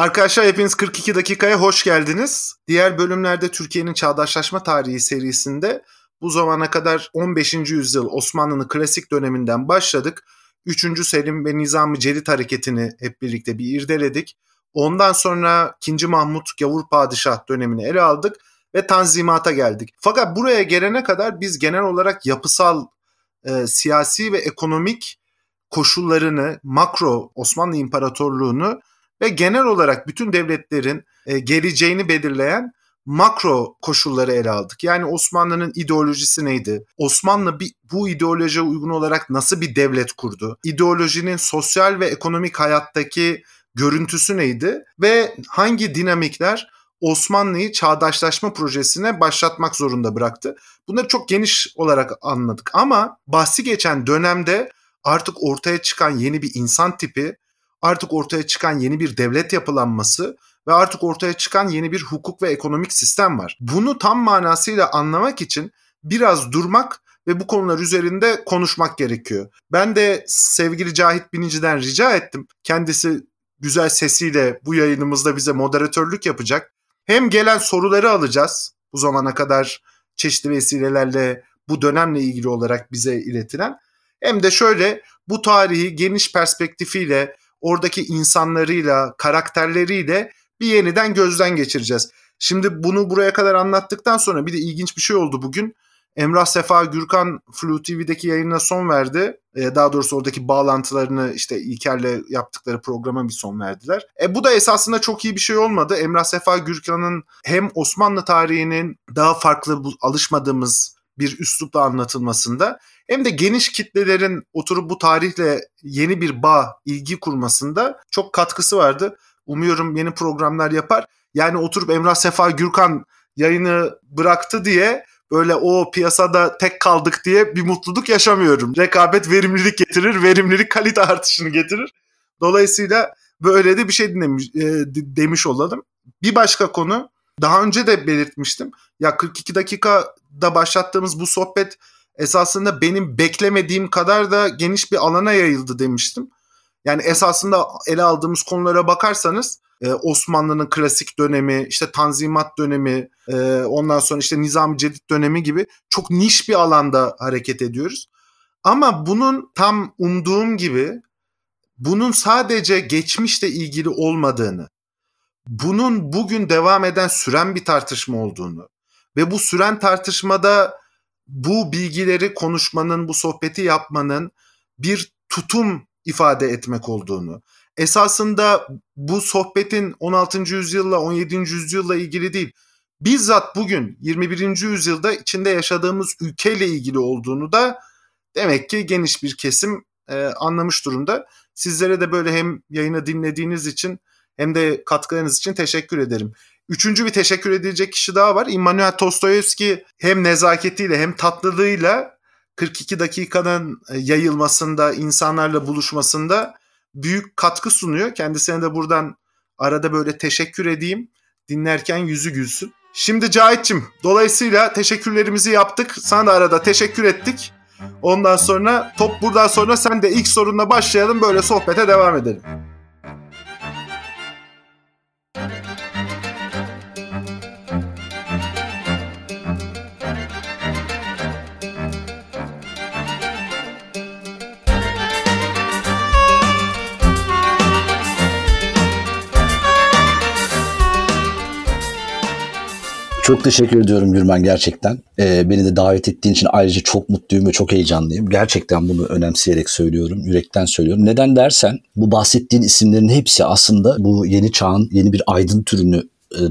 Arkadaşlar hepiniz 42 dakikaya hoş geldiniz. Diğer bölümlerde Türkiye'nin çağdaşlaşma tarihi serisinde bu zamana kadar 15. yüzyıl Osmanlı'nın klasik döneminden başladık. 3. Selim ve Nizam-ı hareketini hep birlikte bir irdeledik. Ondan sonra 2. Mahmut Gavur Padişah dönemini ele aldık ve Tanzimat'a geldik. Fakat buraya gelene kadar biz genel olarak yapısal, e, siyasi ve ekonomik koşullarını, makro Osmanlı İmparatorluğu'nu ve genel olarak bütün devletlerin e, geleceğini belirleyen makro koşulları ele aldık. Yani Osmanlı'nın ideolojisi neydi? Osmanlı bir, bu ideolojiye uygun olarak nasıl bir devlet kurdu? İdeolojinin sosyal ve ekonomik hayattaki görüntüsü neydi? Ve hangi dinamikler Osmanlı'yı çağdaşlaşma projesine başlatmak zorunda bıraktı? Bunları çok geniş olarak anladık ama bahsi geçen dönemde artık ortaya çıkan yeni bir insan tipi, artık ortaya çıkan yeni bir devlet yapılanması ve artık ortaya çıkan yeni bir hukuk ve ekonomik sistem var. Bunu tam manasıyla anlamak için biraz durmak ve bu konular üzerinde konuşmak gerekiyor. Ben de sevgili Cahit Binici'den rica ettim. Kendisi güzel sesiyle bu yayınımızda bize moderatörlük yapacak. Hem gelen soruları alacağız bu zamana kadar çeşitli vesilelerle bu dönemle ilgili olarak bize iletilen hem de şöyle bu tarihi geniş perspektifiyle oradaki insanlarıyla, karakterleriyle bir yeniden gözden geçireceğiz. Şimdi bunu buraya kadar anlattıktan sonra bir de ilginç bir şey oldu bugün. Emrah Sefa Gürkan Flu TV'deki yayına son verdi. Ee, daha doğrusu oradaki bağlantılarını işte İlker'le yaptıkları programa bir son verdiler. E, bu da esasında çok iyi bir şey olmadı. Emrah Sefa Gürkan'ın hem Osmanlı tarihinin daha farklı alışmadığımız bir üslupla anlatılmasında hem de geniş kitlelerin oturup bu tarihle yeni bir bağ, ilgi kurmasında çok katkısı vardı. Umuyorum yeni programlar yapar. Yani oturup Emrah Sefa Gürkan yayını bıraktı diye böyle o piyasada tek kaldık diye bir mutluluk yaşamıyorum. Rekabet verimlilik getirir, verimlilik kalite artışını getirir. Dolayısıyla böyle de bir şey dinlemiş, e, demiş olalım. Bir başka konu daha önce de belirtmiştim. Ya 42 dakikada başlattığımız bu sohbet esasında benim beklemediğim kadar da geniş bir alana yayıldı demiştim. Yani esasında ele aldığımız konulara bakarsanız e, Osmanlı'nın klasik dönemi, işte Tanzimat dönemi, e, ondan sonra işte Nizam-ı Cedid dönemi gibi çok niş bir alanda hareket ediyoruz. Ama bunun tam umduğum gibi bunun sadece geçmişle ilgili olmadığını, bunun bugün devam eden süren bir tartışma olduğunu ve bu süren tartışmada bu bilgileri konuşmanın, bu sohbeti yapmanın bir tutum ifade etmek olduğunu, esasında bu sohbetin 16. yüzyılla 17. yüzyılla ilgili değil, bizzat bugün 21. yüzyılda içinde yaşadığımız ülkeyle ilgili olduğunu da demek ki geniş bir kesim e, anlamış durumda. Sizlere de böyle hem yayını dinlediğiniz için hem de katkılarınız için teşekkür ederim. Üçüncü bir teşekkür edilecek kişi daha var. Immanuel Tostoyevski hem nezaketiyle hem tatlılığıyla 42 dakikanın e, yayılmasında, insanlarla buluşmasında büyük katkı sunuyor. Kendisine de buradan arada böyle teşekkür edeyim. Dinlerken yüzü gülsün. Şimdi Cahit'cim dolayısıyla teşekkürlerimizi yaptık. Sana da arada teşekkür ettik. Ondan sonra top buradan sonra sen de ilk sorunla başlayalım böyle sohbete devam edelim. Çok teşekkür ediyorum Gürmen gerçekten. Ee, beni de davet ettiğin için ayrıca çok mutluyum ve çok heyecanlıyım. Gerçekten bunu önemseyerek söylüyorum, yürekten söylüyorum. Neden dersen bu bahsettiğin isimlerin hepsi aslında bu yeni çağın yeni bir aydın türünü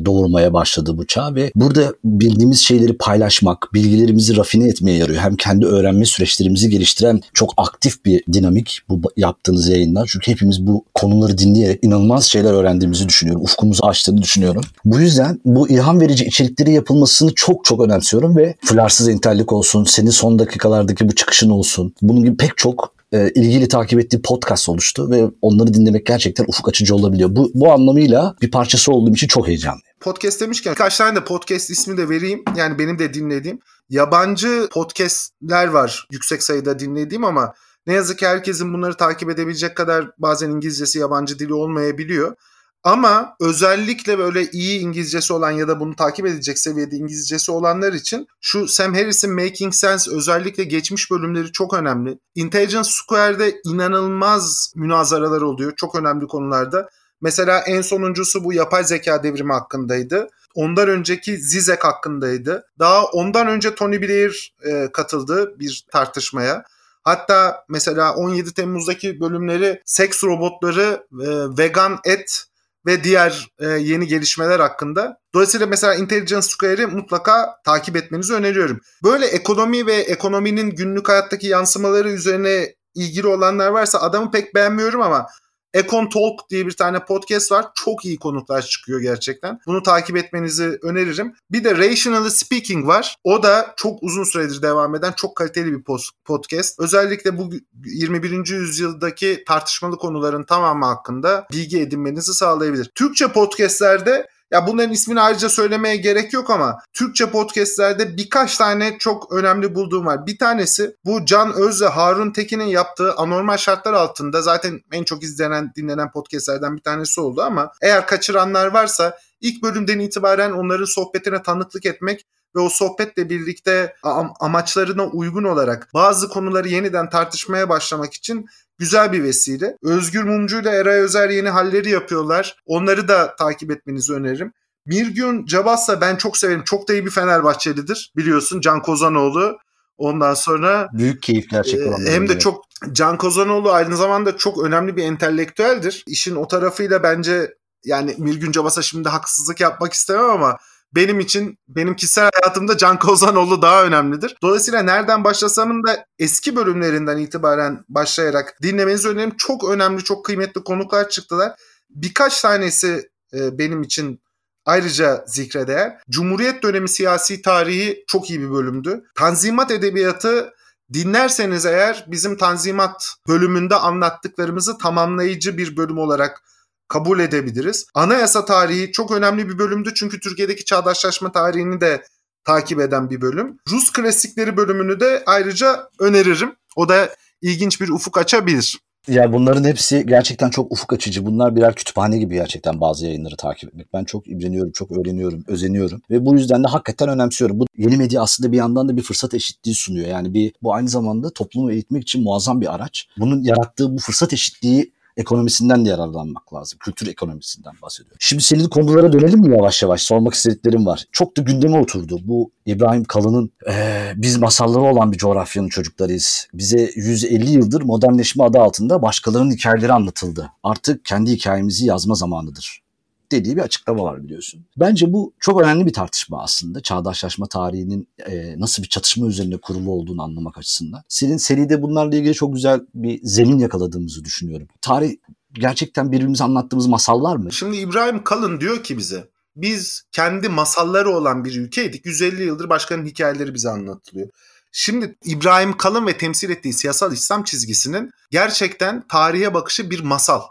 doğurmaya başladı bu çağ ve burada bildiğimiz şeyleri paylaşmak, bilgilerimizi rafine etmeye yarıyor. Hem kendi öğrenme süreçlerimizi geliştiren çok aktif bir dinamik bu yaptığınız yayınlar. Çünkü hepimiz bu konuları dinleyerek inanılmaz şeyler öğrendiğimizi düşünüyorum. Ufkumuzu açtığını düşünüyorum. Bu yüzden bu ilham verici içerikleri yapılmasını çok çok önemsiyorum ve flarsız entellik olsun, senin son dakikalardaki bu çıkışın olsun. Bunun gibi pek çok e, ilgili takip ettiği podcast oluştu ve onları dinlemek gerçekten ufuk açıcı olabiliyor. Bu, bu anlamıyla bir parçası olduğum için çok heyecanlıyım. Podcast demişken birkaç tane de podcast ismi de vereyim. Yani benim de dinlediğim. Yabancı podcastler var yüksek sayıda dinlediğim ama ne yazık ki herkesin bunları takip edebilecek kadar bazen İngilizcesi yabancı dili olmayabiliyor. Ama özellikle böyle iyi İngilizcesi olan ya da bunu takip edecek seviyede İngilizcesi olanlar için şu Sam Harris'in Making Sense özellikle geçmiş bölümleri çok önemli. Intelligence Square'de inanılmaz münazaralar oluyor çok önemli konularda. Mesela en sonuncusu bu yapay zeka devrimi hakkındaydı. Ondan önceki Zizek hakkındaydı. Daha ondan önce Tony Blair e, katıldı bir tartışmaya. Hatta mesela 17 Temmuz'daki bölümleri seks robotları, e, vegan et ve diğer e, yeni gelişmeler hakkında. Dolayısıyla mesela Intelligence Square'i mutlaka takip etmenizi öneriyorum. Böyle ekonomi ve ekonominin günlük hayattaki yansımaları üzerine ilgili olanlar varsa adamı pek beğenmiyorum ama Econ Talk diye bir tane podcast var. Çok iyi konuklar çıkıyor gerçekten. Bunu takip etmenizi öneririm. Bir de Rational Speaking var. O da çok uzun süredir devam eden çok kaliteli bir podcast. Özellikle bu 21. yüzyıldaki tartışmalı konuların tamamı hakkında bilgi edinmenizi sağlayabilir. Türkçe podcastlerde ya bunların ismini ayrıca söylemeye gerek yok ama Türkçe podcastlerde birkaç tane çok önemli bulduğum var. Bir tanesi bu Can Öz ve Harun Tekin'in yaptığı anormal şartlar altında zaten en çok izlenen dinlenen podcastlerden bir tanesi oldu ama eğer kaçıranlar varsa ilk bölümden itibaren onların sohbetine tanıklık etmek ve o sohbetle birlikte amaçlarına uygun olarak bazı konuları yeniden tartışmaya başlamak için güzel bir vesile. Özgür Mumcu ile Eray Özer yeni halleri yapıyorlar. Onları da takip etmenizi öneririm. Mirgün Cabas'la ben çok severim. Çok da iyi bir Fenerbahçelidir biliyorsun Can Kozanoğlu. Ondan sonra büyük keyif gerçekten. E, hem de çok Can Kozanoğlu aynı zamanda çok önemli bir entelektüeldir. İşin o tarafıyla bence yani Mirgün Cabas'a şimdi haksızlık yapmak istemem ama benim için benim kişisel hayatımda Can Kozanoğlu daha önemlidir. Dolayısıyla nereden başlasamın da eski bölümlerinden itibaren başlayarak dinlemenizi öneririm. Çok önemli, çok kıymetli konuklar çıktılar. Birkaç tanesi e, benim için ayrıca zikredeğer. Cumhuriyet dönemi siyasi tarihi çok iyi bir bölümdü. Tanzimat edebiyatı dinlerseniz eğer bizim Tanzimat bölümünde anlattıklarımızı tamamlayıcı bir bölüm olarak kabul edebiliriz. Anayasa tarihi çok önemli bir bölümdü çünkü Türkiye'deki çağdaşlaşma tarihini de takip eden bir bölüm. Rus klasikleri bölümünü de ayrıca öneririm. O da ilginç bir ufuk açabilir. Ya bunların hepsi gerçekten çok ufuk açıcı. Bunlar birer kütüphane gibi gerçekten bazı yayınları takip etmek. Ben çok imreniyorum, çok öğreniyorum, özeniyorum ve bu yüzden de hakikaten önemsiyorum. Bu yeni medya aslında bir yandan da bir fırsat eşitliği sunuyor. Yani bir bu aynı zamanda toplumu eğitmek için muazzam bir araç. Bunun yarattığı bu fırsat eşitliği ekonomisinden de yararlanmak lazım. Kültür ekonomisinden bahsediyorum. Şimdi senin konulara dönelim mi yavaş yavaş? Sormak istediklerim var. Çok da gündeme oturdu. Bu İbrahim Kalın'ın ee, biz masalları olan bir coğrafyanın çocuklarıyız. Bize 150 yıldır modernleşme adı altında başkalarının hikayeleri anlatıldı. Artık kendi hikayemizi yazma zamanıdır dediği bir açıklama var biliyorsun. Bence bu çok önemli bir tartışma aslında. Çağdaşlaşma tarihinin e, nasıl bir çatışma üzerine kurulu olduğunu anlamak açısından. Senin seride bunlarla ilgili çok güzel bir zemin yakaladığımızı düşünüyorum. Tarih gerçekten birbirimize anlattığımız masallar mı? Şimdi İbrahim Kalın diyor ki bize biz kendi masalları olan bir ülkeydik. 150 yıldır başkanın hikayeleri bize anlatılıyor. Şimdi İbrahim Kalın ve temsil ettiği siyasal İslam çizgisinin gerçekten tarihe bakışı bir masal.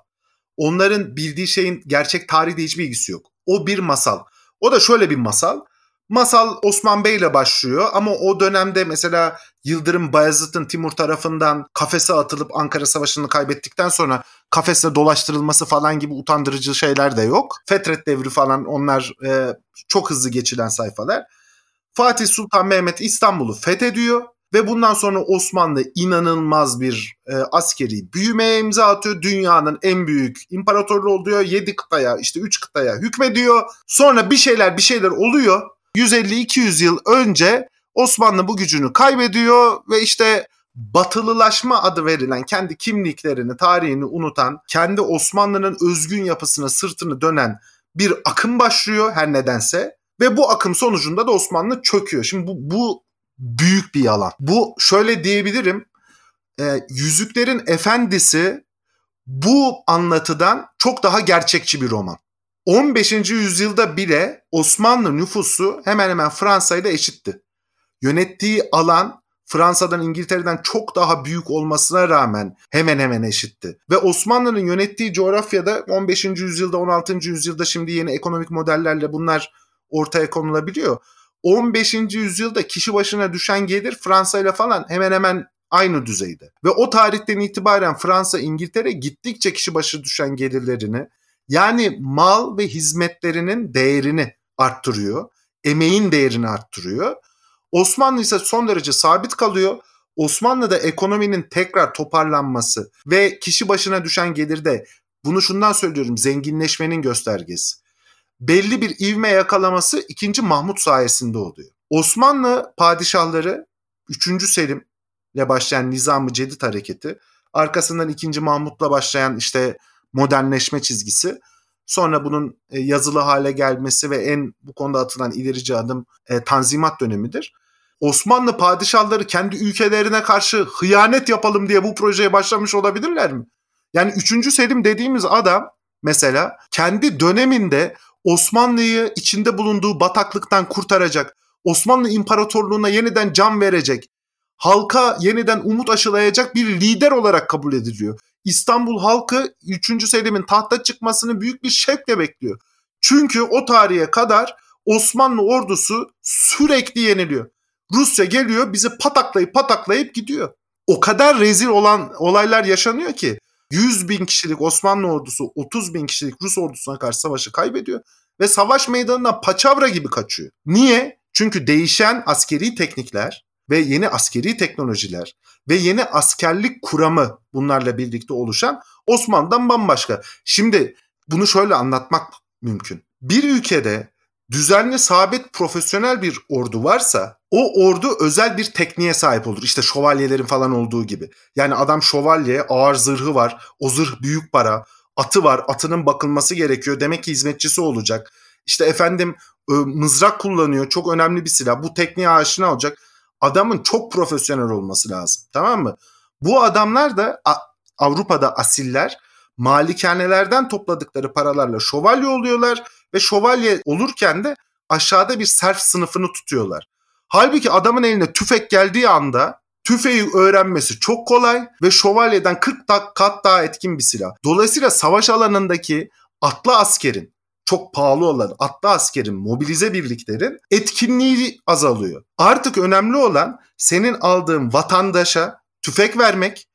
Onların bildiği şeyin gerçek tarihle hiçbir ilgisi yok. O bir masal. O da şöyle bir masal. Masal Osman Bey ile başlıyor ama o dönemde mesela Yıldırım Bayezid'in Timur tarafından kafese atılıp Ankara Savaşı'nı kaybettikten sonra kafesle dolaştırılması falan gibi utandırıcı şeyler de yok. Fetret devri falan onlar e, çok hızlı geçilen sayfalar. Fatih Sultan Mehmet İstanbul'u fethediyor ve bundan sonra Osmanlı inanılmaz bir e, askeri büyümeye imza atıyor. Dünyanın en büyük imparatorluğu oluyor. 7 kıtaya işte 3 kıtaya hükmediyor. Sonra bir şeyler bir şeyler oluyor. 150-200 yıl önce Osmanlı bu gücünü kaybediyor ve işte batılılaşma adı verilen kendi kimliklerini, tarihini unutan, kendi Osmanlı'nın özgün yapısına sırtını dönen bir akım başlıyor her nedense ve bu akım sonucunda da Osmanlı çöküyor. Şimdi bu, bu büyük bir yalan. Bu şöyle diyebilirim. E, Yüzüklerin Efendisi bu anlatıdan çok daha gerçekçi bir roman. 15. yüzyılda bile Osmanlı nüfusu hemen hemen Fransa ile eşitti. Yönettiği alan Fransa'dan İngiltere'den çok daha büyük olmasına rağmen hemen hemen eşitti. Ve Osmanlı'nın yönettiği coğrafyada 15. yüzyılda 16. yüzyılda şimdi yeni ekonomik modellerle bunlar ortaya konulabiliyor. 15. yüzyılda kişi başına düşen gelir Fransa ile falan hemen hemen aynı düzeyde. Ve o tarihten itibaren Fransa, İngiltere gittikçe kişi başı düşen gelirlerini Yani mal ve hizmetlerinin değerini arttırıyor. Emeğin değerini arttırıyor. Osmanlı ise son derece sabit kalıyor. Osmanlı'da ekonominin tekrar toparlanması ve kişi başına düşen gelirde bunu şundan söylüyorum zenginleşmenin göstergesi. Belli bir ivme yakalaması 2. Mahmut sayesinde oluyor. Osmanlı padişahları 3. Selim ile başlayan Nizam-ı Cedid hareketi, arkasından 2. Mahmut'la başlayan işte modernleşme çizgisi, sonra bunun e, yazılı hale gelmesi ve en bu konuda atılan ilerici adım e, Tanzimat dönemidir. Osmanlı padişahları kendi ülkelerine karşı hıyanet yapalım diye bu projeye başlamış olabilirler mi? Yani 3. Selim dediğimiz adam mesela kendi döneminde Osmanlı'yı içinde bulunduğu bataklıktan kurtaracak, Osmanlı İmparatorluğu'na yeniden can verecek, halka yeniden umut aşılayacak bir lider olarak kabul ediliyor. İstanbul halkı 3. Selim'in tahta çıkmasını büyük bir şevkle bekliyor. Çünkü o tarihe kadar Osmanlı ordusu sürekli yeniliyor. Rusya geliyor bizi pataklayıp pataklayıp gidiyor. O kadar rezil olan olaylar yaşanıyor ki 100 bin kişilik Osmanlı ordusu 30 bin kişilik Rus ordusuna karşı savaşı kaybediyor ve savaş meydanına paçavra gibi kaçıyor. Niye? Çünkü değişen askeri teknikler ve yeni askeri teknolojiler ve yeni askerlik kuramı bunlarla birlikte oluşan Osmanlı'dan bambaşka. Şimdi bunu şöyle anlatmak mümkün. Bir ülkede düzenli, sabit, profesyonel bir ordu varsa o ordu özel bir tekniğe sahip olur. İşte şövalyelerin falan olduğu gibi. Yani adam şövalye, ağır zırhı var. O zırh büyük para. Atı var. Atının bakılması gerekiyor. Demek ki hizmetçisi olacak. İşte efendim mızrak kullanıyor. Çok önemli bir silah. Bu tekniğe aşina olacak. Adamın çok profesyonel olması lazım. Tamam mı? Bu adamlar da Avrupa'da asiller malikanelerden topladıkları paralarla şövalye oluyorlar ve şövalye olurken de aşağıda bir serf sınıfını tutuyorlar. Halbuki adamın eline tüfek geldiği anda tüfeği öğrenmesi çok kolay ve şövalyeden 40 kat daha etkin bir silah. Dolayısıyla savaş alanındaki atlı askerin çok pahalı olan atlı askerin, mobilize birliklerin etkinliği azalıyor. Artık önemli olan senin aldığın vatandaşa tüfek vermek,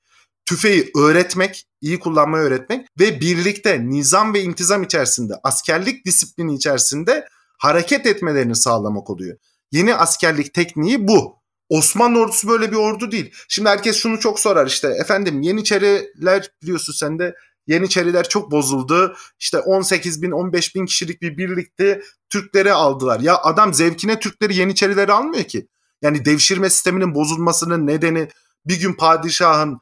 tüfeği öğretmek, iyi kullanmayı öğretmek ve birlikte nizam ve intizam içerisinde, askerlik disiplini içerisinde hareket etmelerini sağlamak oluyor. Yeni askerlik tekniği bu. Osmanlı ordusu böyle bir ordu değil. Şimdi herkes şunu çok sorar işte efendim Yeniçeriler biliyorsun sen de Yeniçeriler çok bozuldu. İşte 18 bin 15 bin kişilik bir birlikte Türkleri aldılar. Ya adam zevkine Türkleri Yeniçerileri almıyor ki. Yani devşirme sisteminin bozulmasının nedeni bir gün padişahın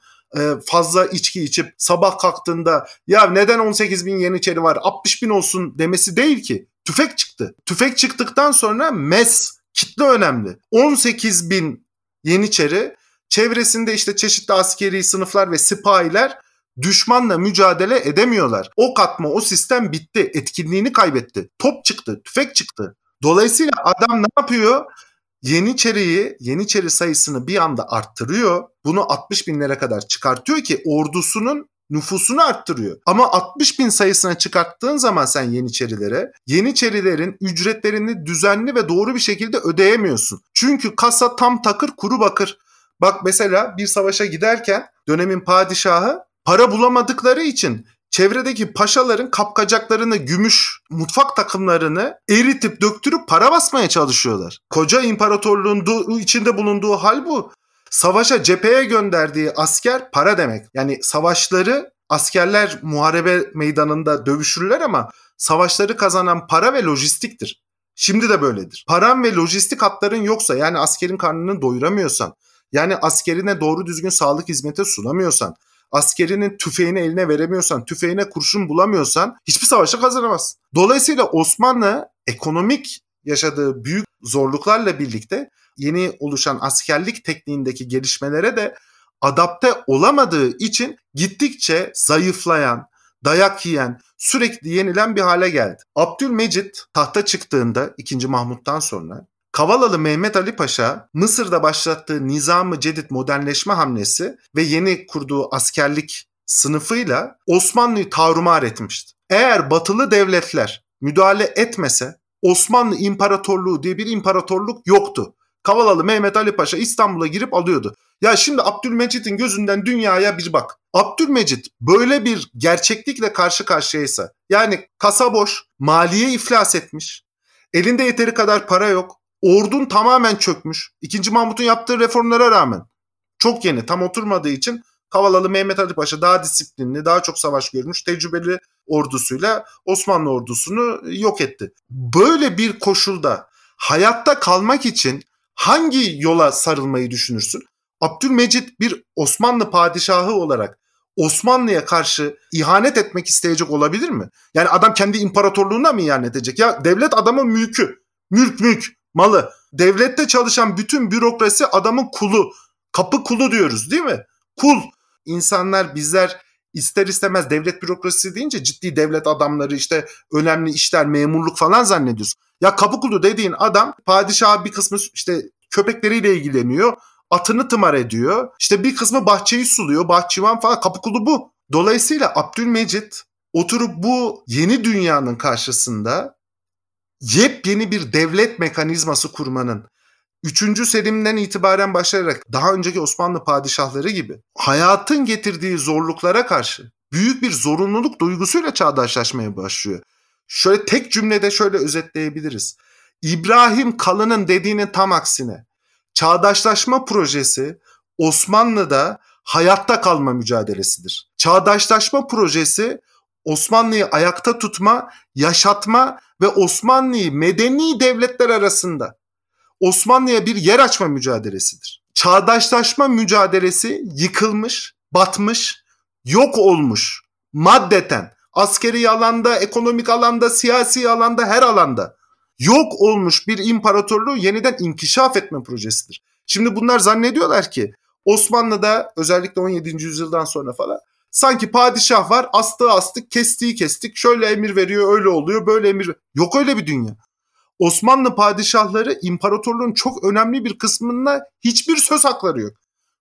fazla içki içip sabah kalktığında ya neden 18 bin Yeniçeri var 60 bin olsun demesi değil ki. Tüfek çıktı. Tüfek çıktıktan sonra mes kitle önemli. 18 bin Yeniçeri çevresinde işte çeşitli askeri sınıflar ve sipahiler düşmanla mücadele edemiyorlar. O katma o sistem bitti. Etkinliğini kaybetti. Top çıktı, tüfek çıktı. Dolayısıyla adam ne yapıyor? Yeniçeri'yi, Yeniçeri sayısını bir anda arttırıyor. Bunu 60 binlere kadar çıkartıyor ki ordusunun nüfusunu arttırıyor. Ama 60 bin sayısına çıkarttığın zaman sen Yeniçerilere Yeniçerilerin ücretlerini düzenli ve doğru bir şekilde ödeyemiyorsun. Çünkü kasa tam takır kuru bakır. Bak mesela bir savaşa giderken dönemin padişahı para bulamadıkları için çevredeki paşaların kapkacaklarını, gümüş mutfak takımlarını eritip döktürüp para basmaya çalışıyorlar. Koca imparatorluğun içinde bulunduğu hal bu. Savaşa cepheye gönderdiği asker para demek. Yani savaşları askerler muharebe meydanında dövüşürler ama savaşları kazanan para ve lojistiktir. Şimdi de böyledir. Paran ve lojistik hatların yoksa yani askerin karnını doyuramıyorsan, yani askerine doğru düzgün sağlık hizmeti sunamıyorsan, askerinin tüfeğini eline veremiyorsan, tüfeğine kurşun bulamıyorsan hiçbir savaşa kazanamaz. Dolayısıyla Osmanlı ekonomik yaşadığı büyük zorluklarla birlikte yeni oluşan askerlik tekniğindeki gelişmelere de adapte olamadığı için gittikçe zayıflayan, dayak yiyen, sürekli yenilen bir hale geldi. Abdülmecit tahta çıktığında 2. Mahmut'tan sonra Kavalalı Mehmet Ali Paşa Mısır'da başlattığı Nizam-ı Cedid modernleşme hamlesi ve yeni kurduğu askerlik sınıfıyla Osmanlı'yı tarumar etmişti. Eğer batılı devletler müdahale etmese Osmanlı İmparatorluğu diye bir imparatorluk yoktu. Kavalalı Mehmet Ali Paşa İstanbul'a girip alıyordu. Ya şimdi Abdülmecit'in gözünden dünyaya bir bak. Abdülmecit böyle bir gerçeklikle karşı karşıyaysa yani kasa boş, maliye iflas etmiş, elinde yeteri kadar para yok, ordun tamamen çökmüş. İkinci Mahmut'un yaptığı reformlara rağmen çok yeni tam oturmadığı için Kavalalı Mehmet Ali Paşa daha disiplinli, daha çok savaş görmüş, tecrübeli ordusuyla Osmanlı ordusunu yok etti. Böyle bir koşulda hayatta kalmak için hangi yola sarılmayı düşünürsün? Abdülmecit bir Osmanlı padişahı olarak Osmanlı'ya karşı ihanet etmek isteyecek olabilir mi? Yani adam kendi imparatorluğuna mı ihanet edecek? Ya devlet adamın mülkü. Mülk mülk, malı. Devlette çalışan bütün bürokrasi adamın kulu. Kapı kulu diyoruz değil mi? Kul. İnsanlar bizler ister istemez devlet bürokrasisi deyince ciddi devlet adamları işte önemli işler, memurluk falan zannediyoruz. Ya kapı kulu dediğin adam padişah bir kısmı işte köpekleriyle ilgileniyor. Atını tımar ediyor. İşte bir kısmı bahçeyi suluyor. Bahçıvan falan kapı kulu bu. Dolayısıyla Abdülmecit oturup bu yeni dünyanın karşısında yepyeni bir devlet mekanizması kurmanın 3. Selim'den itibaren başlayarak daha önceki Osmanlı padişahları gibi hayatın getirdiği zorluklara karşı büyük bir zorunluluk duygusuyla çağdaşlaşmaya başlıyor. Şöyle tek cümlede şöyle özetleyebiliriz. İbrahim Kalın'ın dediğinin tam aksine çağdaşlaşma projesi Osmanlı'da hayatta kalma mücadelesidir. Çağdaşlaşma projesi Osmanlı'yı ayakta tutma, yaşatma ve Osmanlı'yı medeni devletler arasında Osmanlı'ya bir yer açma mücadelesidir. Çağdaşlaşma mücadelesi yıkılmış, batmış, yok olmuş maddeten askeri alanda, ekonomik alanda, siyasi alanda, her alanda yok olmuş bir imparatorluğu yeniden inkişaf etme projesidir. Şimdi bunlar zannediyorlar ki Osmanlı'da özellikle 17. yüzyıldan sonra falan sanki padişah var astığı astık kestiği kestik şöyle emir veriyor öyle oluyor böyle emir yok öyle bir dünya. Osmanlı padişahları imparatorluğun çok önemli bir kısmında hiçbir söz hakları yok.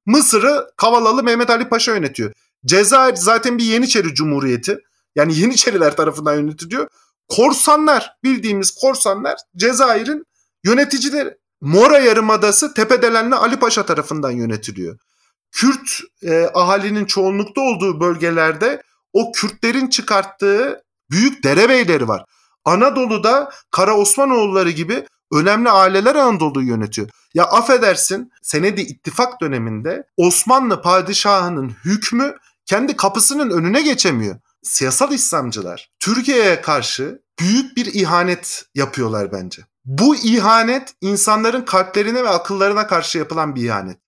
Mısır'ı Kavalalı Mehmet Ali Paşa yönetiyor. Cezayir zaten bir Yeniçeri Cumhuriyeti. Yani Yeniçeriler tarafından yönetiliyor. Korsanlar bildiğimiz korsanlar Cezayir'in yöneticileri. Mora Yarımadası Tepedelenli Ali Paşa tarafından yönetiliyor. Kürt e, ahalinin çoğunlukta olduğu bölgelerde o Kürtlerin çıkarttığı büyük derebeyleri var. Anadolu'da Kara Osmanoğulları gibi önemli aileler Anadolu'yu yönetiyor. Ya affedersin Senedi ittifak döneminde Osmanlı padişahının hükmü kendi kapısının önüne geçemiyor. Siyasal İslamcılar Türkiye'ye karşı büyük bir ihanet yapıyorlar bence. Bu ihanet insanların kalplerine ve akıllarına karşı yapılan bir ihanet.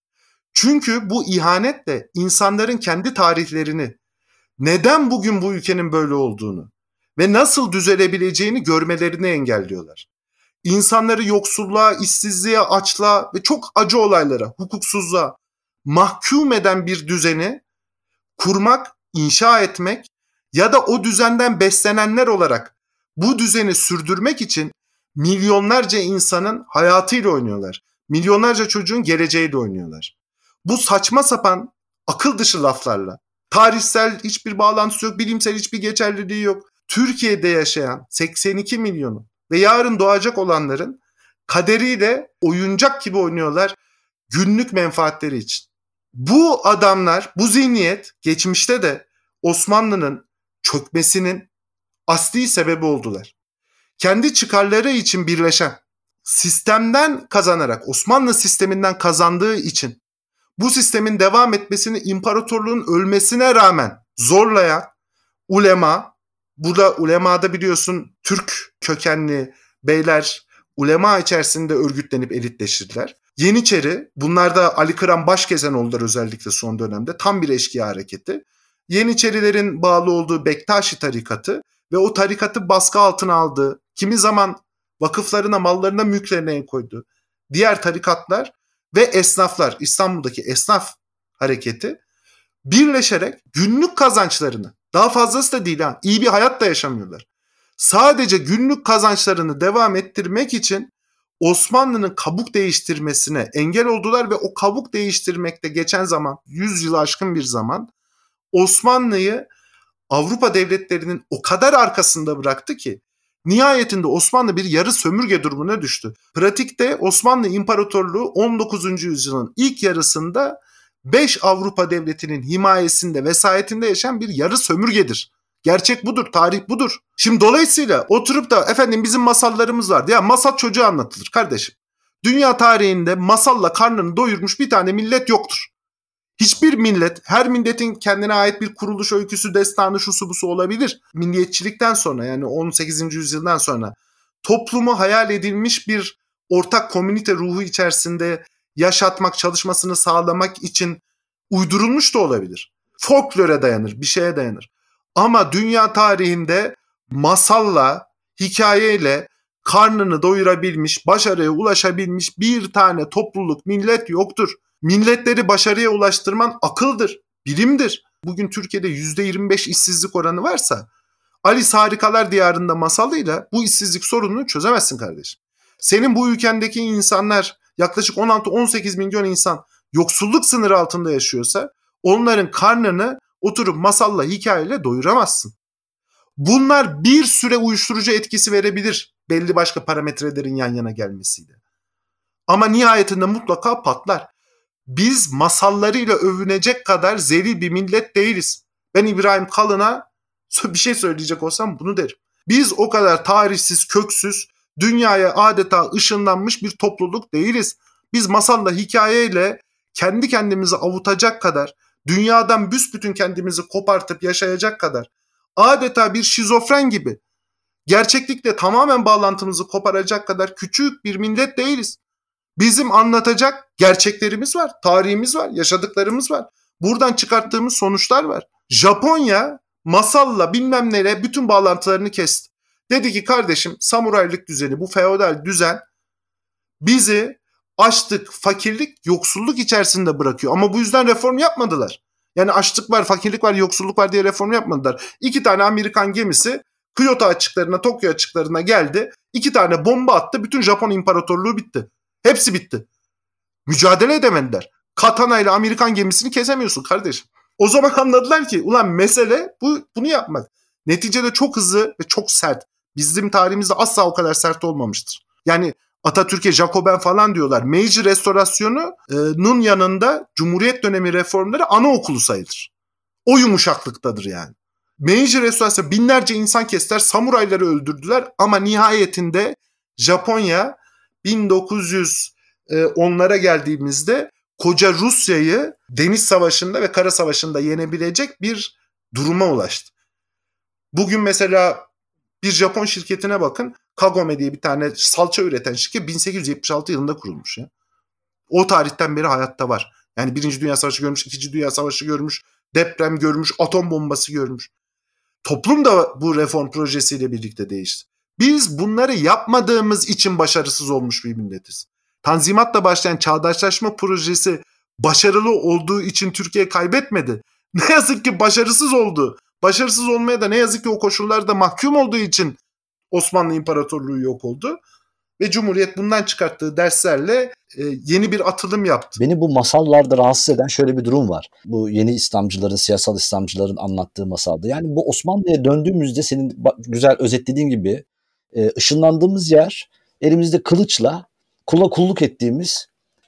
Çünkü bu ihanetle insanların kendi tarihlerini, neden bugün bu ülkenin böyle olduğunu, ve nasıl düzelebileceğini görmelerini engelliyorlar. İnsanları yoksulluğa, işsizliğe, açlığa ve çok acı olaylara, hukuksuzluğa mahkum eden bir düzeni kurmak, inşa etmek ya da o düzenden beslenenler olarak bu düzeni sürdürmek için milyonlarca insanın hayatıyla oynuyorlar. Milyonlarca çocuğun geleceğiyle oynuyorlar. Bu saçma sapan akıl dışı laflarla tarihsel hiçbir bağlantısı yok, bilimsel hiçbir geçerliliği yok. Türkiye'de yaşayan 82 milyonu ve yarın doğacak olanların kaderiyle oyuncak gibi oynuyorlar günlük menfaatleri için. Bu adamlar, bu zihniyet geçmişte de Osmanlı'nın çökmesinin asli sebebi oldular. Kendi çıkarları için birleşen, sistemden kazanarak, Osmanlı sisteminden kazandığı için bu sistemin devam etmesini imparatorluğun ölmesine rağmen zorlayan ulema, Burada ulemada biliyorsun Türk kökenli beyler ulema içerisinde örgütlenip elitleşirdiler. Yeniçeri bunlarda Ali Kıran baş kesen oldular özellikle son dönemde. Tam bir eşkıya hareketi. Yeniçerilerin bağlı olduğu Bektaşi tarikatı ve o tarikatı baskı altına aldı. Kimi zaman vakıflarına, mallarına, mülklerine el koydu. Diğer tarikatlar ve esnaflar, İstanbul'daki esnaf hareketi birleşerek günlük kazançlarını daha fazlası da değil ha. İyi bir hayat da yaşamıyorlar. Sadece günlük kazançlarını devam ettirmek için Osmanlı'nın kabuk değiştirmesine engel oldular ve o kabuk değiştirmekte geçen zaman 100 yılı aşkın bir zaman Osmanlı'yı Avrupa devletlerinin o kadar arkasında bıraktı ki Nihayetinde Osmanlı bir yarı sömürge durumuna düştü. Pratikte Osmanlı İmparatorluğu 19. yüzyılın ilk yarısında 5 Avrupa devletinin himayesinde, vesayetinde yaşayan bir yarı sömürgedir. Gerçek budur, tarih budur. Şimdi dolayısıyla oturup da efendim bizim masallarımız vardı. Ya masal çocuğa anlatılır kardeşim. Dünya tarihinde masalla karnını doyurmuş bir tane millet yoktur. Hiçbir millet, her milletin kendine ait bir kuruluş öyküsü, destanı, şusu busu olabilir. Milliyetçilikten sonra yani 18. yüzyıldan sonra toplumu hayal edilmiş bir ortak komünite ruhu içerisinde yaşatmak, çalışmasını sağlamak için uydurulmuş da olabilir. Folklore dayanır, bir şeye dayanır. Ama dünya tarihinde masalla, hikayeyle karnını doyurabilmiş, başarıya ulaşabilmiş bir tane topluluk, millet yoktur. Milletleri başarıya ulaştırman akıldır, bilimdir. Bugün Türkiye'de %25 işsizlik oranı varsa Alice Harikalar Diyarı'nda masalıyla bu işsizlik sorununu çözemezsin kardeşim. Senin bu ülkendeki insanlar yaklaşık 16-18 milyon insan yoksulluk sınırı altında yaşıyorsa onların karnını oturup masalla hikayeyle doyuramazsın. Bunlar bir süre uyuşturucu etkisi verebilir belli başka parametrelerin yan yana gelmesiyle. Ama nihayetinde mutlaka patlar. Biz masallarıyla övünecek kadar zeli bir millet değiliz. Ben İbrahim Kalın'a bir şey söyleyecek olsam bunu derim. Biz o kadar tarihsiz, köksüz, dünyaya adeta ışınlanmış bir topluluk değiliz. Biz masalla, hikayeyle kendi kendimizi avutacak kadar, dünyadan büsbütün kendimizi kopartıp yaşayacak kadar, adeta bir şizofren gibi gerçeklikle tamamen bağlantımızı koparacak kadar küçük bir millet değiliz. Bizim anlatacak gerçeklerimiz var, tarihimiz var, yaşadıklarımız var. Buradan çıkarttığımız sonuçlar var. Japonya masalla bilmem neyle bütün bağlantılarını kesti. Dedi ki kardeşim samuraylık düzeni bu feodal düzen bizi açlık, fakirlik, yoksulluk içerisinde bırakıyor. Ama bu yüzden reform yapmadılar. Yani açlık var, fakirlik var, yoksulluk var diye reform yapmadılar. İki tane Amerikan gemisi Kyoto açıklarına, Tokyo açıklarına geldi. İki tane bomba attı. Bütün Japon imparatorluğu bitti. Hepsi bitti. Mücadele edemediler. Katana ile Amerikan gemisini kesemiyorsun kardeşim. O zaman anladılar ki ulan mesele bu bunu yapmak. Neticede çok hızlı ve çok sert. Bizim tarihimizde asla o kadar sert olmamıştır. Yani Atatürk'e Jacoben falan diyorlar. Meiji restorasyonunun yanında Cumhuriyet dönemi reformları anaokulu sayılır. O yumuşaklıktadır yani. Meiji restorasyonu binlerce insan kestiler, samurayları öldürdüler ama nihayetinde Japonya 1910'lara geldiğimizde koca Rusya'yı deniz savaşında ve kara savaşında yenebilecek bir duruma ulaştı. Bugün mesela bir Japon şirketine bakın. Kagome diye bir tane salça üreten şirket 1876 yılında kurulmuş ya. O tarihten beri hayatta var. Yani Birinci Dünya Savaşı görmüş, İkinci Dünya Savaşı görmüş, deprem görmüş, atom bombası görmüş. Toplum da bu reform projesiyle birlikte değişti. Biz bunları yapmadığımız için başarısız olmuş bir milletiz. Tanzimatla başlayan çağdaşlaşma projesi başarılı olduğu için Türkiye kaybetmedi. Ne yazık ki başarısız oldu. Başarısız olmaya da ne yazık ki o koşullarda mahkum olduğu için Osmanlı İmparatorluğu yok oldu. Ve Cumhuriyet bundan çıkarttığı derslerle e, yeni bir atılım yaptı. Beni bu masallarda rahatsız eden şöyle bir durum var. Bu yeni İslamcıların, siyasal İslamcıların anlattığı masalda. Yani bu Osmanlı'ya döndüğümüzde senin güzel özetlediğin gibi e, ışınlandığımız yer elimizde kılıçla kula kulluk ettiğimiz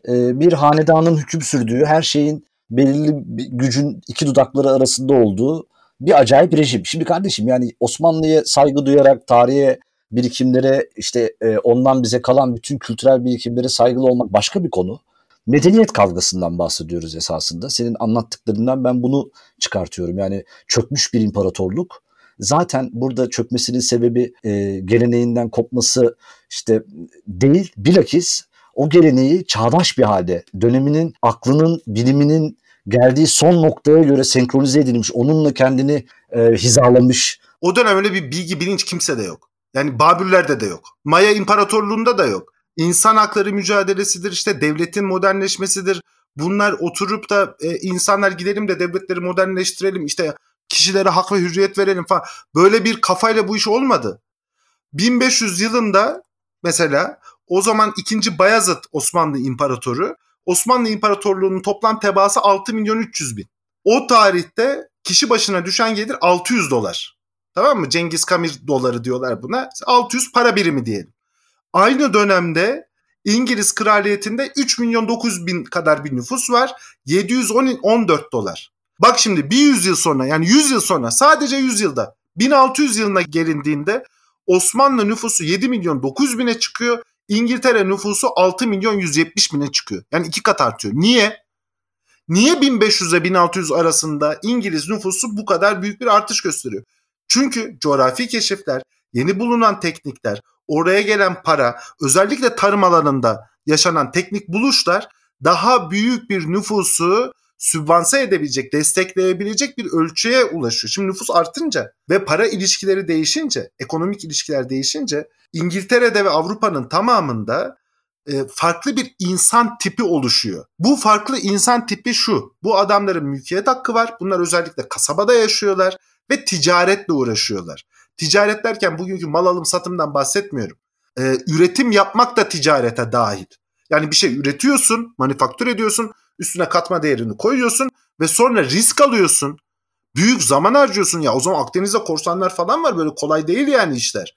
e, bir hanedanın hüküm sürdüğü, her şeyin belirli bir gücün iki dudakları arasında olduğu bir acayip rejim. Şimdi kardeşim yani Osmanlı'ya saygı duyarak tarihe birikimlere işte e, ondan bize kalan bütün kültürel birikimlere saygılı olmak başka bir konu. Medeniyet kavgasından bahsediyoruz esasında. Senin anlattıklarından ben bunu çıkartıyorum. Yani çökmüş bir imparatorluk. Zaten burada çökmesinin sebebi e, geleneğinden kopması işte değil. Bilakis o geleneği çağdaş bir halde, döneminin aklının, biliminin geldiği son noktaya göre senkronize edilmiş, onunla kendini e, hizalamış. O dönem öyle bir bilgi bilinç kimse de yok. Yani Babürler'de de yok. Maya İmparatorluğu'nda da yok. İnsan hakları mücadelesidir, işte devletin modernleşmesidir. Bunlar oturup da e, insanlar gidelim de devletleri modernleştirelim, işte kişilere hak ve hürriyet verelim falan. Böyle bir kafayla bu iş olmadı. 1500 yılında mesela o zaman 2. Bayezid Osmanlı İmparatoru Osmanlı İmparatorluğu'nun toplam tebaası 6 milyon 300 bin. O tarihte kişi başına düşen gelir 600 dolar. Tamam mı? Cengiz Kamir doları diyorlar buna. 600 para birimi diyelim. Aynı dönemde İngiliz kraliyetinde 3 milyon 900 bin kadar bir nüfus var. 714 dolar. Bak şimdi bir yüzyıl sonra yani 100 yıl sonra sadece 100 yılda 1600 yılına gelindiğinde Osmanlı nüfusu 7 milyon 900 bine çıkıyor. İngiltere nüfusu 6 milyon 170 bine çıkıyor. Yani iki kat artıyor. Niye? Niye 1500 ile 1600 arasında İngiliz nüfusu bu kadar büyük bir artış gösteriyor? Çünkü coğrafi keşifler, yeni bulunan teknikler, oraya gelen para, özellikle tarım alanında yaşanan teknik buluşlar daha büyük bir nüfusu sübvanse edebilecek, destekleyebilecek bir ölçüye ulaşıyor. Şimdi nüfus artınca ve para ilişkileri değişince, ekonomik ilişkiler değişince İngiltere'de ve Avrupa'nın tamamında e, farklı bir insan tipi oluşuyor. Bu farklı insan tipi şu. Bu adamların mülkiyet hakkı var. Bunlar özellikle kasabada yaşıyorlar ve ticaretle uğraşıyorlar. Ticaret derken bugünkü mal alım satımdan bahsetmiyorum. Ee, üretim yapmak da ticarete dahil. Yani bir şey üretiyorsun, manifaktür ediyorsun, üstüne katma değerini koyuyorsun ve sonra risk alıyorsun. Büyük zaman harcıyorsun ya. O zaman Akdeniz'de korsanlar falan var böyle kolay değil yani işler.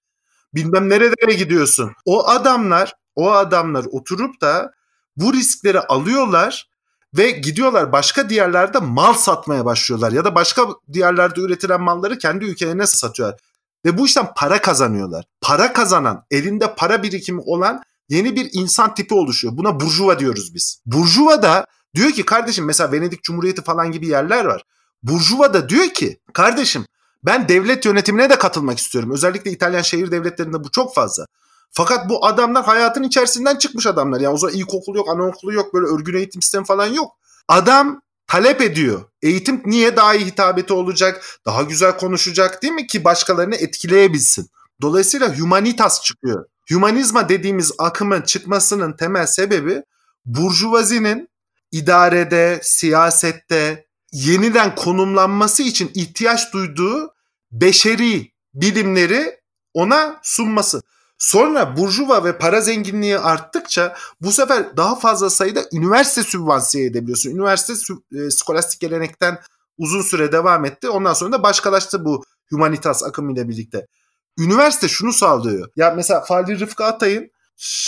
Bilmem nerelere gidiyorsun. O adamlar, o adamlar oturup da bu riskleri alıyorlar ve gidiyorlar başka diyarlarda mal satmaya başlıyorlar ya da başka diyarlarda üretilen malları kendi ülkelerine satıyorlar. Ve bu işten para kazanıyorlar. Para kazanan, elinde para birikimi olan yeni bir insan tipi oluşuyor. Buna burjuva diyoruz biz. Burjuva da diyor ki kardeşim mesela Venedik Cumhuriyeti falan gibi yerler var. Burjuva da diyor ki kardeşim ben devlet yönetimine de katılmak istiyorum. Özellikle İtalyan şehir devletlerinde bu çok fazla. Fakat bu adamlar hayatın içerisinden çıkmış adamlar. Yani o zaman ilkokul yok, anaokulu yok, böyle örgün eğitim sistemi falan yok. Adam talep ediyor. Eğitim niye daha iyi hitabeti olacak, daha güzel konuşacak değil mi ki başkalarını etkileyebilsin. Dolayısıyla humanitas çıkıyor. Humanizma dediğimiz akımın çıkmasının temel sebebi burjuvazinin idarede, siyasette yeniden konumlanması için ihtiyaç duyduğu beşeri bilimleri ona sunması. Sonra burjuva ve para zenginliği arttıkça bu sefer daha fazla sayıda üniversite sübvansiye edebiliyorsun. Üniversite e, skolastik gelenekten uzun süre devam etti. Ondan sonra da başkalaştı bu humanitas akımıyla birlikte. Üniversite şunu sağlıyor. Ya mesela Fahri Rıfkı Atay'ın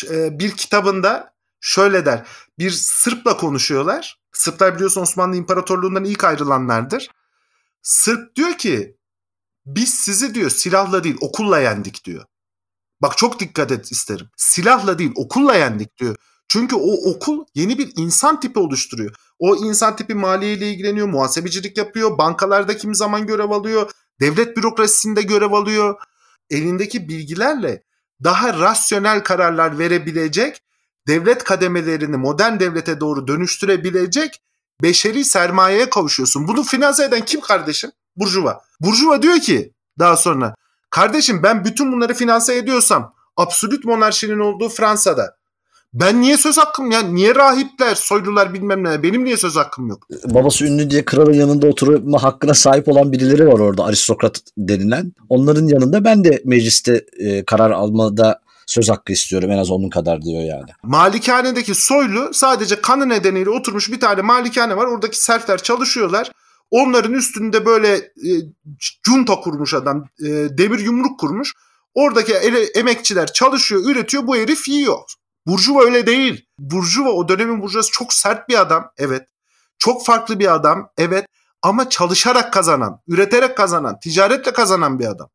e, bir kitabında şöyle der. Bir Sırp'la konuşuyorlar. Sırplar biliyorsun Osmanlı İmparatorluğundan ilk ayrılanlardır. Sırp diyor ki biz sizi diyor silahla değil okulla yendik diyor. Bak çok dikkat et isterim. Silahla değil okulla yendik diyor. Çünkü o okul yeni bir insan tipi oluşturuyor. O insan tipi maliyeyle ilgileniyor, muhasebecilik yapıyor, bankalarda kimi zaman görev alıyor, devlet bürokrasisinde görev alıyor. Elindeki bilgilerle daha rasyonel kararlar verebilecek, devlet kademelerini modern devlete doğru dönüştürebilecek beşeri sermayeye kavuşuyorsun. Bunu finanse eden kim kardeşim? Burjuva. Burjuva diyor ki daha sonra Kardeşim ben bütün bunları finanse ediyorsam absolut monarşinin olduğu Fransa'da ben niye söz hakkım ya? Niye rahipler, soylular bilmem ne? Benim niye söz hakkım yok? Babası ünlü diye kralın yanında oturma hakkına sahip olan birileri var orada aristokrat denilen. Onların yanında ben de mecliste e, karar almada söz hakkı istiyorum en az onun kadar diyor yani. Malikanedeki soylu sadece kanı nedeniyle oturmuş bir tane malikane var. Oradaki serfler çalışıyorlar. Onların üstünde böyle e, junta kurmuş adam. E, demir yumruk kurmuş. Oradaki ele, emekçiler çalışıyor, üretiyor. Bu herif yiyor. Burjuva öyle değil. Burjuva o dönemin burjuvası çok sert bir adam. Evet. Çok farklı bir adam. Evet. Ama çalışarak kazanan, üreterek kazanan, ticaretle kazanan bir adam.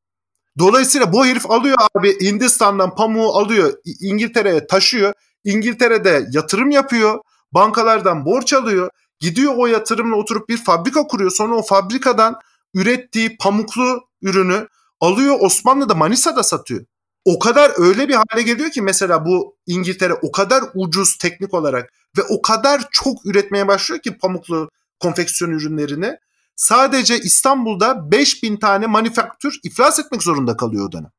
Dolayısıyla bu herif alıyor abi Hindistan'dan pamuğu alıyor İngiltere'ye taşıyor. İngiltere'de yatırım yapıyor. Bankalardan borç alıyor. Gidiyor o yatırımla oturup bir fabrika kuruyor. Sonra o fabrikadan ürettiği pamuklu ürünü alıyor Osmanlı'da Manisa'da satıyor. O kadar öyle bir hale geliyor ki mesela bu İngiltere o kadar ucuz teknik olarak ve o kadar çok üretmeye başlıyor ki pamuklu konfeksiyon ürünlerini. Sadece İstanbul'da 5000 tane manifaktür iflas etmek zorunda kalıyor o dönem.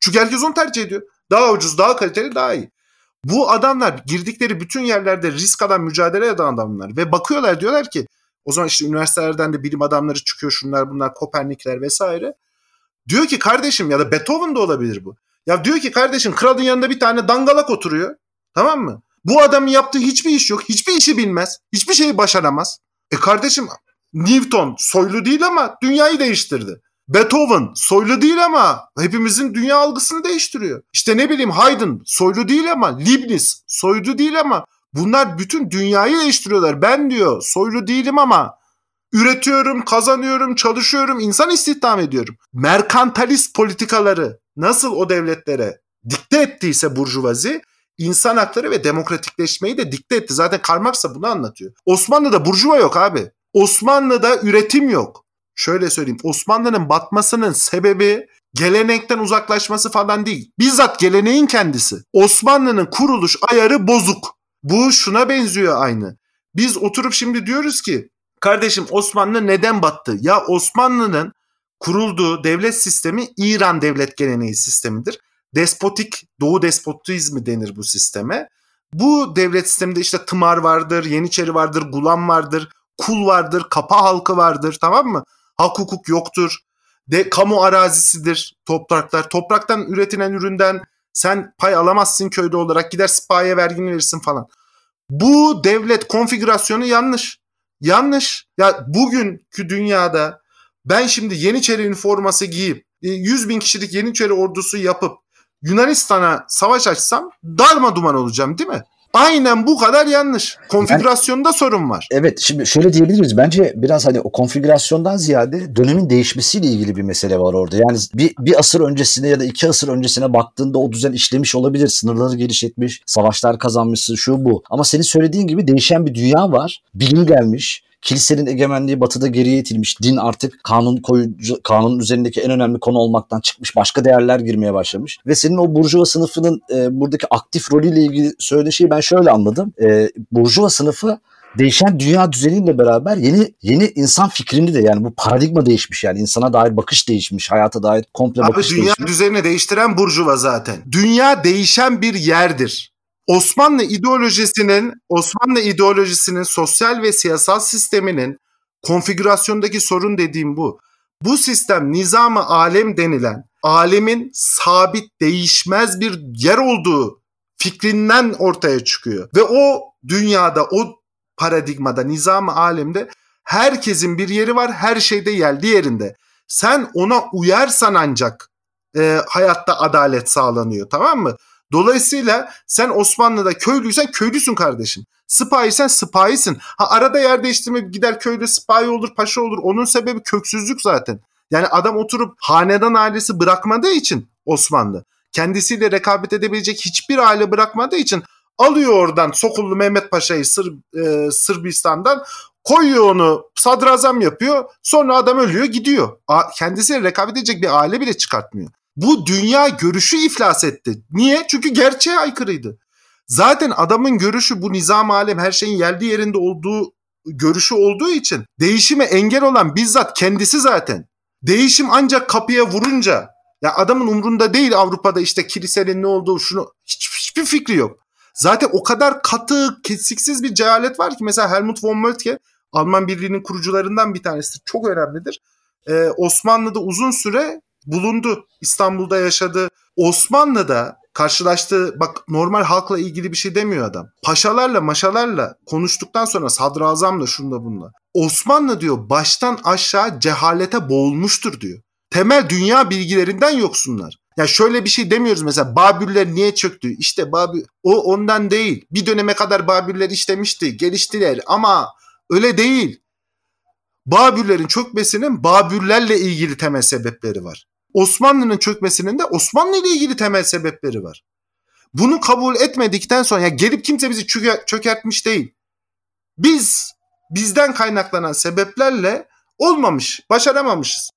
Çünkü herkes onu tercih ediyor. Daha ucuz, daha kaliteli, daha iyi. Bu adamlar girdikleri bütün yerlerde risk alan, mücadele eden adamlar ve bakıyorlar diyorlar ki o zaman işte üniversitelerden de bilim adamları çıkıyor şunlar bunlar Kopernikler vesaire. Diyor ki kardeşim ya da Beethoven da olabilir bu. Ya diyor ki kardeşim kralın yanında bir tane dangalak oturuyor. Tamam mı? Bu adamın yaptığı hiçbir iş yok. Hiçbir işi bilmez. Hiçbir şeyi başaramaz. E kardeşim Newton soylu değil ama dünyayı değiştirdi. Beethoven soylu değil ama hepimizin dünya algısını değiştiriyor. İşte ne bileyim Haydn soylu değil ama Leibniz soylu değil ama bunlar bütün dünyayı değiştiriyorlar. Ben diyor soylu değilim ama üretiyorum, kazanıyorum, çalışıyorum, insan istihdam ediyorum. Merkantalist politikaları nasıl o devletlere dikte ettiyse burjuvazi insan hakları ve demokratikleşmeyi de dikte etti. Zaten Karl Marx da bunu anlatıyor. Osmanlı'da burjuva yok abi. Osmanlı'da üretim yok. Şöyle söyleyeyim. Osmanlı'nın batmasının sebebi gelenekten uzaklaşması falan değil. Bizzat geleneğin kendisi. Osmanlı'nın kuruluş ayarı bozuk. Bu şuna benziyor aynı. Biz oturup şimdi diyoruz ki kardeşim Osmanlı neden battı? Ya Osmanlı'nın kurulduğu devlet sistemi İran devlet geleneği sistemidir despotik doğu despotizmi denir bu sisteme. Bu devlet sisteminde işte tımar vardır, yeniçeri vardır, gulam vardır, kul vardır, kapa halkı vardır tamam mı? Hak hukuk yoktur. De, kamu arazisidir topraklar. Topraktan üretilen üründen sen pay alamazsın köyde olarak gider sipahiye vergini verirsin falan. Bu devlet konfigürasyonu yanlış. Yanlış. Ya bugünkü dünyada ben şimdi Yeniçeri üniforması giyip 100 e, bin kişilik Yeniçeri ordusu yapıp Yunanistan'a savaş açsam darma duman olacağım değil mi? Aynen bu kadar yanlış. Konfigürasyonda yani, sorun var. Evet şimdi şöyle diyebiliriz. Bence biraz hani o konfigürasyondan ziyade dönemin değişmesiyle ilgili bir mesele var orada. Yani bir, bir asır öncesine ya da iki asır öncesine baktığında o düzen işlemiş olabilir. Sınırları genişletmiş, savaşlar kazanmışsın şu bu. Ama senin söylediğin gibi değişen bir dünya var. Bilim gelmiş Kilisenin egemenliği batıda geriye itilmiş. Din artık kanun koyucu, kanunun üzerindeki en önemli konu olmaktan çıkmış. Başka değerler girmeye başlamış. Ve senin o burjuva sınıfının e, buradaki aktif rolüyle ilgili söylediği şeyi ben şöyle anladım. E, burjuva sınıfı değişen dünya düzeniyle beraber yeni yeni insan fikrini de yani bu paradigma değişmiş yani insana dair bakış değişmiş, hayata dair komple Abi bakış dünya değişmiş. düzenini değiştiren burjuva zaten. Dünya değişen bir yerdir. Osmanlı ideolojisinin Osmanlı ideolojisinin sosyal ve siyasal sisteminin konfigürasyondaki sorun dediğim bu. Bu sistem nizamı alem denilen alemin sabit değişmez bir yer olduğu fikrinden ortaya çıkıyor. Ve o dünyada o paradigmada nizamı alemde herkesin bir yeri var her şeyde yer diğerinde. Sen ona uyarsan ancak e, hayatta adalet sağlanıyor tamam mı? Dolayısıyla sen Osmanlı'da köylüysen köylüsün kardeşim. Sıpahiysen sıpahisin. Ha arada yer değiştirme gider köyde sıpahi olur paşa olur. Onun sebebi köksüzlük zaten. Yani adam oturup hanedan ailesi bırakmadığı için Osmanlı kendisiyle rekabet edebilecek hiçbir aile bırakmadığı için alıyor oradan Sokullu Mehmet Paşa'yı Sır, e, Sırbistan'dan koyuyor onu sadrazam yapıyor sonra adam ölüyor gidiyor. A, kendisiyle rekabet edecek bir aile bile çıkartmıyor. Bu dünya görüşü iflas etti. Niye? Çünkü gerçeğe aykırıydı. Zaten adamın görüşü bu nizam alem her şeyin yerli yerinde olduğu görüşü olduğu için değişime engel olan bizzat kendisi zaten. Değişim ancak kapıya vurunca ya adamın umrunda değil Avrupa'da işte kilisenin ne olduğu şunu hiç, hiçbir fikri yok. Zaten o kadar katı, kesiksiz bir cehalet var ki mesela Helmut von Moltke Alman Birliği'nin kurucularından bir tanesi çok önemlidir. Ee, Osmanlı'da uzun süre bulundu. İstanbul'da yaşadı. Osmanlı'da karşılaştığı bak normal halkla ilgili bir şey demiyor adam. Paşalarla maşalarla konuştuktan sonra sadrazamla şunda bununla. Osmanlı diyor baştan aşağı cehalete boğulmuştur diyor. Temel dünya bilgilerinden yoksunlar. Ya şöyle bir şey demiyoruz mesela Babürler niye çöktü? İşte Babür o ondan değil. Bir döneme kadar Babürler işlemişti, geliştiler ama öyle değil. Babürlerin çökmesinin Babürlerle ilgili temel sebepleri var. Osmanlı'nın çökmesinin de Osmanlı ile ilgili temel sebepleri var. Bunu kabul etmedikten sonra ya gelip kimse bizi çökertmiş değil. Biz bizden kaynaklanan sebeplerle olmamış, başaramamışız.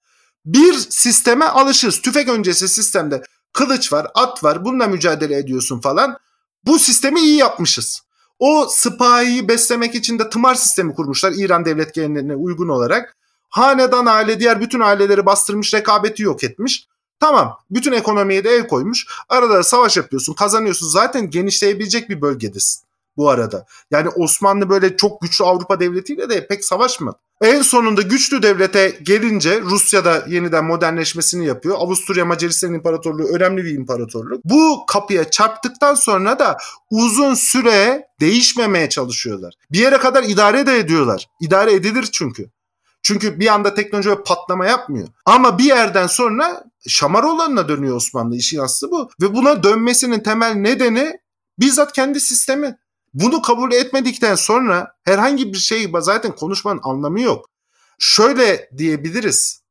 Bir sisteme alışırız. Tüfek öncesi sistemde kılıç var, at var, bununla mücadele ediyorsun falan. Bu sistemi iyi yapmışız. O sipahiyi beslemek için de tımar sistemi kurmuşlar İran devlet geleneğine uygun olarak hanedan aile diğer bütün aileleri bastırmış rekabeti yok etmiş. Tamam bütün ekonomiye de el koymuş. Arada savaş yapıyorsun kazanıyorsun zaten genişleyebilecek bir bölgedesin bu arada. Yani Osmanlı böyle çok güçlü Avrupa devletiyle de pek savaşmadı. En sonunda güçlü devlete gelince Rusya'da yeniden modernleşmesini yapıyor. Avusturya Macaristan İmparatorluğu önemli bir imparatorluk. Bu kapıya çarptıktan sonra da uzun süre değişmemeye çalışıyorlar. Bir yere kadar idare de ediyorlar. İdare edilir çünkü. Çünkü bir anda teknoloji böyle patlama yapmıyor. Ama bir yerden sonra Şamaroğlan'ına dönüyor Osmanlı işin aslı bu. Ve buna dönmesinin temel nedeni bizzat kendi sistemi. Bunu kabul etmedikten sonra herhangi bir şey zaten konuşmanın anlamı yok. Şöyle diyebiliriz.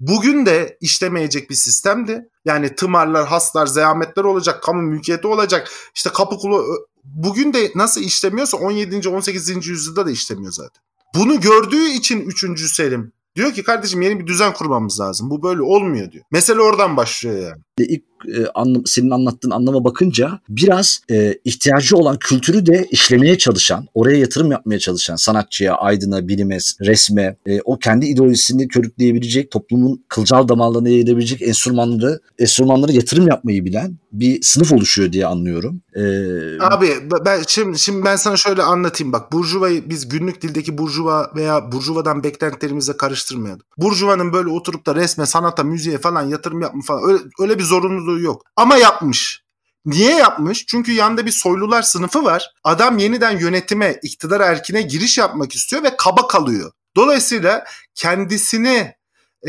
Bugün de işlemeyecek bir sistemdi. Yani tımarlar, haslar, zeyametler olacak, kamu mülkiyeti olacak. İşte kapı kulu bugün de nasıl işlemiyorsa 17. 18. yüzyılda da işlemiyor zaten. Bunu gördüğü için 3. Selim diyor ki kardeşim yeni bir düzen kurmamız lazım. Bu böyle olmuyor diyor. Mesele oradan başlıyor yani. İlk e, anlam, senin anlattığın anlama bakınca biraz e, ihtiyacı olan kültürü de işlemeye çalışan, oraya yatırım yapmaya çalışan sanatçıya, aydına, bilime, resme, e, o kendi ideolojisini körükleyebilecek, toplumun kılcal damarlarına yayılabilecek enstrümanları, enstrümanları yatırım yapmayı bilen bir sınıf oluşuyor diye anlıyorum. Ee, Abi ben şimdi, şimdi ben sana şöyle anlatayım bak. Burjuvayı biz günlük dildeki burjuva veya burjuvadan beklentilerimizle karıştırmayalım. Burjuvanın böyle oturup da resme, sanata, müziğe falan yatırım yapma falan öyle, öyle bir zorunluluğu yok. Ama yapmış. Niye yapmış? Çünkü yanında bir soylular sınıfı var. Adam yeniden yönetime, iktidar erkine giriş yapmak istiyor ve kaba kalıyor. Dolayısıyla kendisini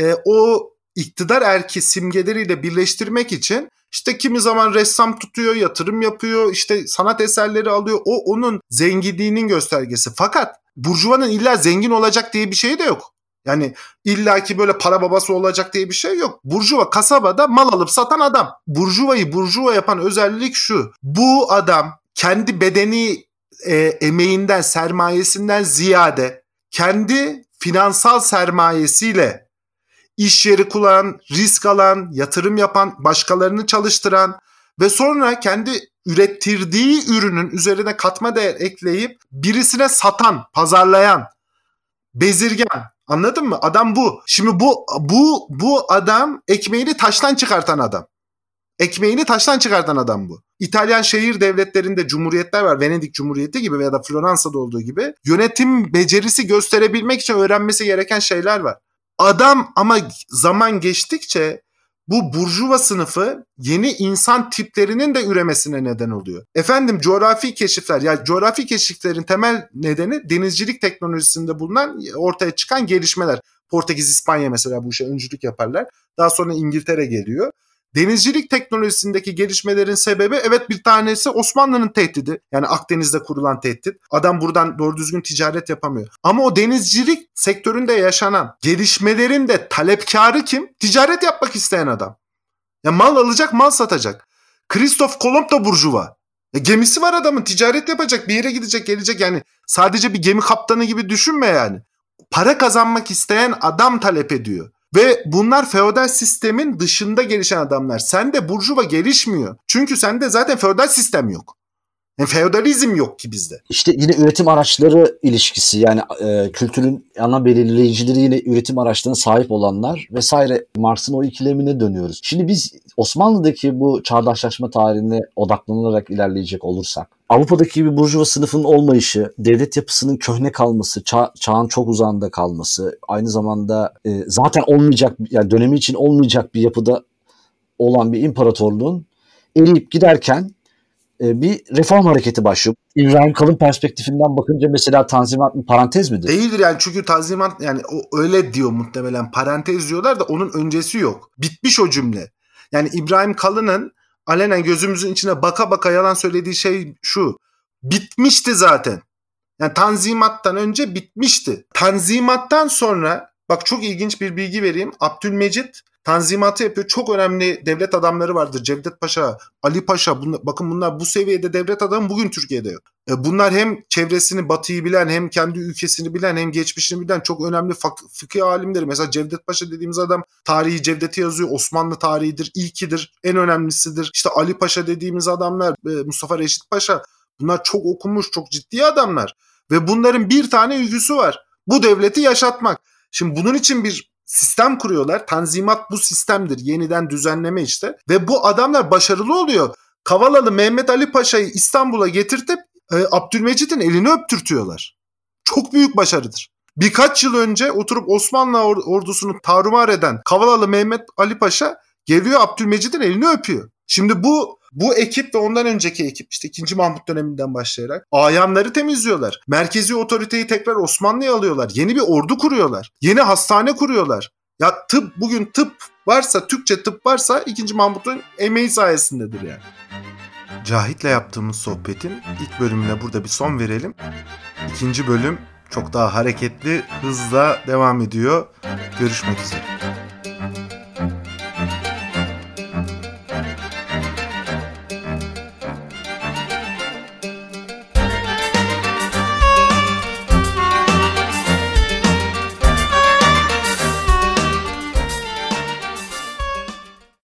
e, o iktidar erki simgeleriyle birleştirmek için işte kimi zaman ressam tutuyor, yatırım yapıyor, işte sanat eserleri alıyor. O onun zenginliğinin göstergesi. Fakat Burjuva'nın illa zengin olacak diye bir şey de yok. Yani illaki böyle para babası olacak diye bir şey yok. Burjuva kasabada mal alıp satan adam. Burjuvayı burjuva yapan özellik şu. Bu adam kendi bedeni e, emeğinden, sermayesinden ziyade kendi finansal sermayesiyle iş yeri kullanan, risk alan, yatırım yapan, başkalarını çalıştıran ve sonra kendi ürettirdiği ürünün üzerine katma değer ekleyip birisine satan, pazarlayan, bezirgen, Anladın mı? Adam bu. Şimdi bu bu bu adam ekmeğini taştan çıkartan adam. Ekmeğini taştan çıkartan adam bu. İtalyan şehir devletlerinde cumhuriyetler var. Venedik Cumhuriyeti gibi veya da Floransa'da olduğu gibi. Yönetim becerisi gösterebilmek için öğrenmesi gereken şeyler var. Adam ama zaman geçtikçe bu burjuva sınıfı yeni insan tiplerinin de üremesine neden oluyor. Efendim coğrafi keşifler yani coğrafi keşiflerin temel nedeni denizcilik teknolojisinde bulunan ortaya çıkan gelişmeler. Portekiz, İspanya mesela bu işe öncülük yaparlar. Daha sonra İngiltere geliyor. Denizcilik teknolojisindeki gelişmelerin sebebi evet bir tanesi Osmanlı'nın tehdidi. Yani Akdeniz'de kurulan tehdit. Adam buradan doğru düzgün ticaret yapamıyor. Ama o denizcilik sektöründe yaşanan gelişmelerin de talepkarı kim? Ticaret yapmak isteyen adam. Ya mal alacak, mal satacak. Kristof Kolomb da burjuva. Ya gemisi var adamın ticaret yapacak bir yere gidecek gelecek yani sadece bir gemi kaptanı gibi düşünme yani. Para kazanmak isteyen adam talep ediyor. Ve bunlar feodal sistemin dışında gelişen adamlar. Sende burjuva gelişmiyor. Çünkü sende zaten feodal sistem yok. Yani feodalizm yok ki bizde. İşte yine üretim araçları ilişkisi yani e, kültürün ana belirleyicileri yine üretim araçlarına sahip olanlar vesaire Marx'ın o ikilemine dönüyoruz. Şimdi biz Osmanlı'daki bu çağdaşlaşma tarihine odaklanarak ilerleyecek olursak Avrupa'daki bir burjuva sınıfının olmayışı, devlet yapısının köhne kalması, çağ, çağın çok uzağında kalması, aynı zamanda e, zaten olmayacak yani dönemi için olmayacak bir yapıda olan bir imparatorluğun eriyip giderken bir reform hareketi başlıyor. İbrahim Kalın perspektifinden bakınca mesela Tanzimat bir parantez midir? Değildir yani çünkü Tanzimat yani o öyle diyor muhtemelen parantez diyorlar da onun öncesi yok. Bitmiş o cümle. Yani İbrahim Kalın'ın alenen gözümüzün içine baka baka yalan söylediği şey şu. Bitmişti zaten. Yani Tanzimat'tan önce bitmişti. Tanzimat'tan sonra bak çok ilginç bir bilgi vereyim. Abdülmecit tanzimatı yapıyor. Çok önemli devlet adamları vardır. Cevdet Paşa, Ali Paşa. Bunlar, bakın bunlar bu seviyede devlet adamı bugün Türkiye'de yok. E, bunlar hem çevresini, batıyı bilen, hem kendi ülkesini bilen, hem geçmişini bilen çok önemli fıkıh alimleri. Mesela Cevdet Paşa dediğimiz adam tarihi Cevdet'i yazıyor. Osmanlı tarihidir, ilkidir, en önemlisidir. İşte Ali Paşa dediğimiz adamlar, e, Mustafa Reşit Paşa. Bunlar çok okumuş, çok ciddi adamlar. Ve bunların bir tane yüzüsü var. Bu devleti yaşatmak. Şimdi bunun için bir sistem kuruyorlar. Tanzimat bu sistemdir. Yeniden düzenleme işte. Ve bu adamlar başarılı oluyor. Kavalalı Mehmet Ali Paşa'yı İstanbul'a getirtip e, Abdülmecit'in elini öptürtüyorlar. Çok büyük başarıdır. Birkaç yıl önce oturup Osmanlı ordusunu tarumar eden Kavalalı Mehmet Ali Paşa geliyor Abdülmecit'in elini öpüyor. Şimdi bu Bu ekip ve ondan önceki ekip işte 2. Mahmut döneminden başlayarak ayanları temizliyorlar. Merkezi otoriteyi tekrar Osmanlı'ya alıyorlar. Yeni bir ordu kuruyorlar. Yeni hastane kuruyorlar. Ya tıp bugün tıp varsa, Türkçe tıp varsa 2. Mahmut'un emeği sayesindedir yani. Cahit'le yaptığımız sohbetin ilk bölümüne burada bir son verelim. İkinci bölüm çok daha hareketli, hızla devam ediyor. Görüşmek üzere.